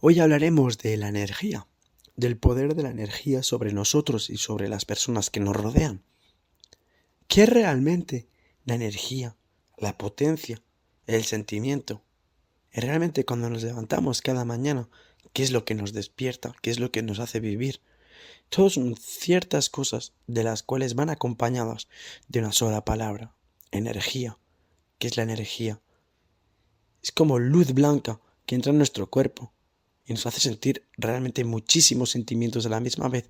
Hoy hablaremos de la energía, del poder de la energía sobre nosotros y sobre las personas que nos rodean. ¿Qué es realmente la energía, la potencia, el sentimiento? Es realmente cuando nos levantamos cada mañana, ¿qué es lo que nos despierta? ¿Qué es lo que nos hace vivir? Todas son ciertas cosas de las cuales van acompañadas de una sola palabra, energía. ¿Qué es la energía? Es como luz blanca que entra en nuestro cuerpo y nos hace sentir realmente muchísimos sentimientos a la misma vez.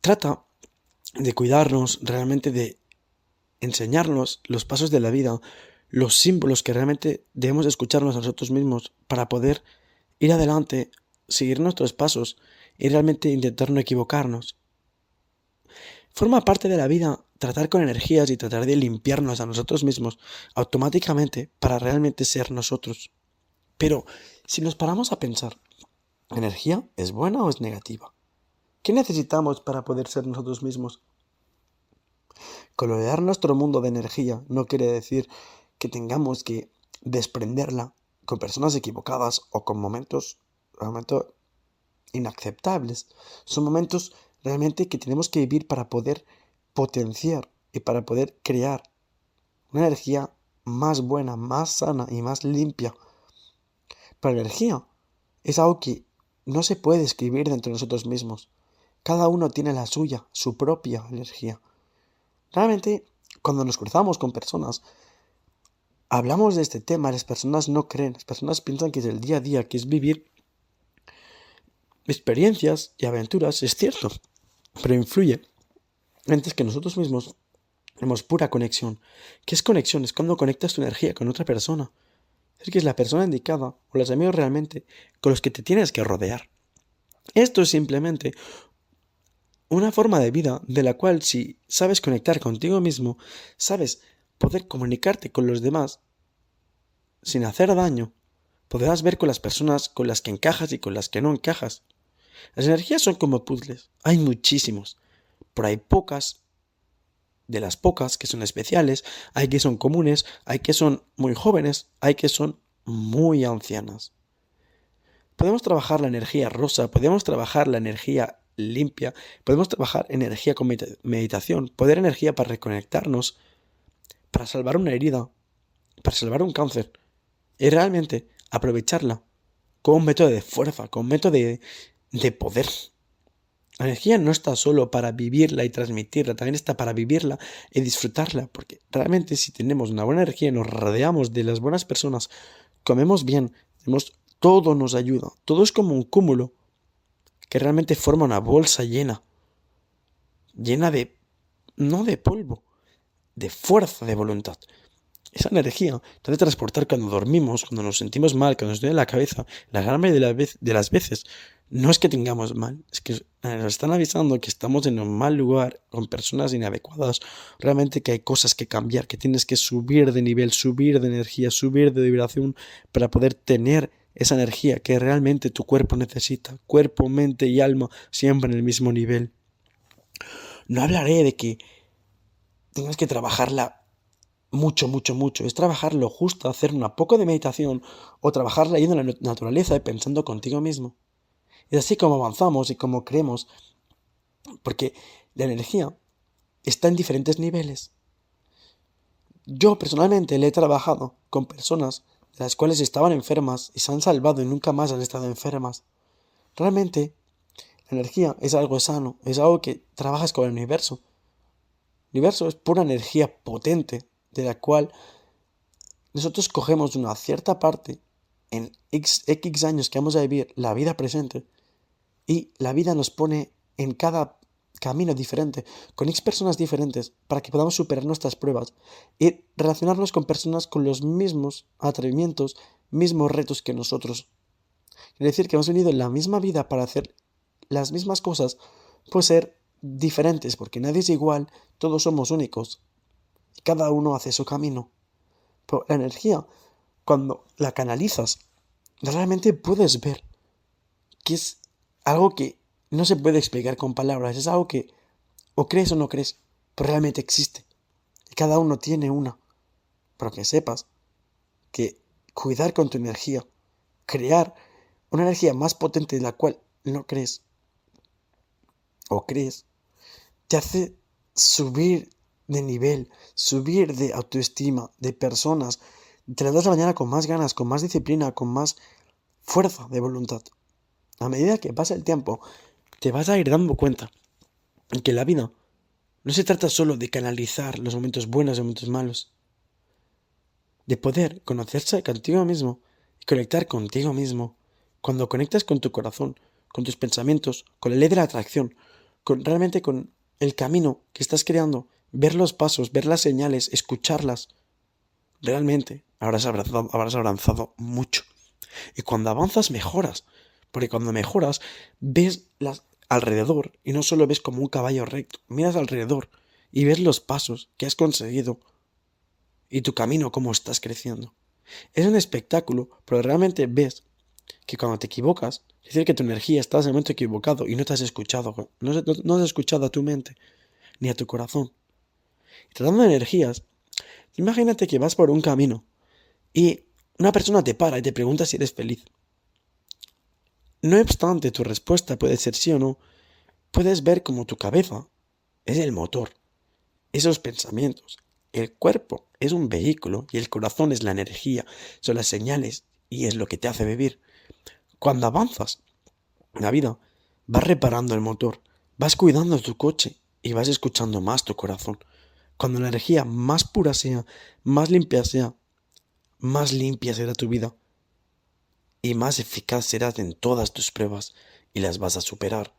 Trata de cuidarnos, realmente de enseñarnos los pasos de la vida, los símbolos que realmente debemos escucharnos a nosotros mismos para poder ir adelante, seguir nuestros pasos y realmente intentar no equivocarnos. Forma parte de la vida tratar con energías y tratar de limpiarnos a nosotros mismos automáticamente para realmente ser nosotros. Pero si nos paramos a pensar, ¿energía es buena o es negativa? ¿Qué necesitamos para poder ser nosotros mismos? Colorear nuestro mundo de energía no quiere decir que tengamos que desprenderla con personas equivocadas o con momentos realmente inaceptables. Son momentos realmente que tenemos que vivir para poder potenciar y para poder crear una energía más buena, más sana y más limpia energía es algo que no se puede escribir dentro de nosotros mismos. Cada uno tiene la suya, su propia energía. Realmente, cuando nos cruzamos con personas, hablamos de este tema, las personas no creen, las personas piensan que es el día a día, que es vivir experiencias y aventuras, es cierto, pero influye antes que nosotros mismos tenemos pura conexión. ¿Qué es conexión? Es cuando conectas tu energía con otra persona es que es la persona indicada o los amigos realmente con los que te tienes que rodear. Esto es simplemente una forma de vida de la cual si sabes conectar contigo mismo, sabes poder comunicarte con los demás sin hacer daño, podrás ver con las personas con las que encajas y con las que no encajas. Las energías son como puzzles, hay muchísimos, pero hay pocas de las pocas que son especiales, hay que son comunes, hay que son muy jóvenes, hay que son muy ancianas. Podemos trabajar la energía rosa, podemos trabajar la energía limpia, podemos trabajar energía con meditación, poder energía para reconectarnos, para salvar una herida, para salvar un cáncer, y realmente aprovecharla como un método de fuerza, como un método de, de poder. La energía no está solo para vivirla y transmitirla, también está para vivirla y disfrutarla, porque realmente si tenemos una buena energía, nos rodeamos de las buenas personas, comemos bien, tenemos, todo nos ayuda, todo es como un cúmulo que realmente forma una bolsa llena, llena de, no de polvo, de fuerza de voluntad. Esa energía te debe transportar cuando dormimos, cuando nos sentimos mal, cuando nos duele la cabeza, la gran mayoría de las veces no es que tengamos mal, es que nos están avisando que estamos en un mal lugar con personas inadecuadas. Realmente que hay cosas que cambiar, que tienes que subir de nivel, subir de energía, subir de vibración para poder tener esa energía que realmente tu cuerpo necesita. Cuerpo, mente y alma siempre en el mismo nivel. No hablaré de que tengas que trabajarla mucho, mucho, mucho. Es trabajarlo justo, hacer una poco de meditación o trabajar leyendo la naturaleza y pensando contigo mismo. Es así como avanzamos y como creemos, porque la energía está en diferentes niveles. Yo personalmente le he trabajado con personas las cuales estaban enfermas y se han salvado y nunca más han estado enfermas. Realmente, la energía es algo sano, es algo que trabajas con el universo. El universo es pura energía potente de la cual nosotros cogemos una cierta parte en X, X años que vamos a vivir la vida presente y la vida nos pone en cada camino diferente, con X personas diferentes, para que podamos superar nuestras pruebas y relacionarnos con personas con los mismos atrevimientos, mismos retos que nosotros. Es decir, que hemos venido en la misma vida para hacer las mismas cosas, puede ser diferentes, porque nadie es igual, todos somos únicos, y cada uno hace su camino. Pero la energía, cuando la canalizas, realmente puedes ver que es algo que no se puede explicar con palabras, es algo que o crees o no crees, pero realmente existe. Y cada uno tiene una. Pero que sepas que cuidar con tu energía, crear una energía más potente de la cual no crees o crees, te hace subir de nivel, subir de autoestima, de personas. Te das la mañana con más ganas, con más disciplina, con más fuerza de voluntad. A medida que pasa el tiempo, te vas a ir dando cuenta que la vida no se trata solo de canalizar los momentos buenos y momentos malos, de poder conocerse contigo mismo y conectar contigo mismo. Cuando conectas con tu corazón, con tus pensamientos, con la ley de la atracción, con realmente con el camino que estás creando, ver los pasos, ver las señales, escucharlas, realmente habrás habrás avanzado mucho. Y cuando avanzas, mejoras. Porque cuando mejoras, ves las, alrededor y no solo ves como un caballo recto, miras alrededor y ves los pasos que has conseguido y tu camino, cómo estás creciendo. Es un espectáculo, pero realmente ves que cuando te equivocas, es decir que tu energía está en el momento equivocado y no te has escuchado, no, has escuchado a tu mente ni a tu corazón. Y tratando de energías, imagínate que vas por un camino y una persona te para y te pregunta si eres feliz. No obstante, tu respuesta puede ser sí o no, puedes ver como tu cabeza es el motor, esos pensamientos. El cuerpo es un vehículo y el corazón es la energía, son las señales y es lo que te hace vivir. Cuando avanzas en la vida, vas reparando el motor, vas cuidando tu coche y vas escuchando más tu corazón. Cuando la energía más pura sea, más limpia sea, más limpia será tu vida y más eficaz serás en todas tus pruebas y las vas a superar.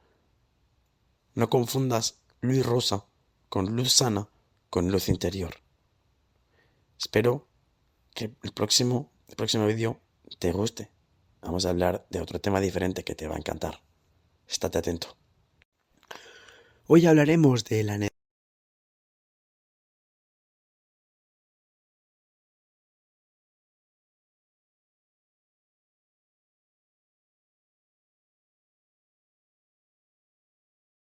No confundas luz rosa con luz sana, con luz interior. Espero que el próximo, el próximo vídeo te guste. Vamos a hablar de otro tema diferente que te va a encantar. Estate atento. Hoy hablaremos de la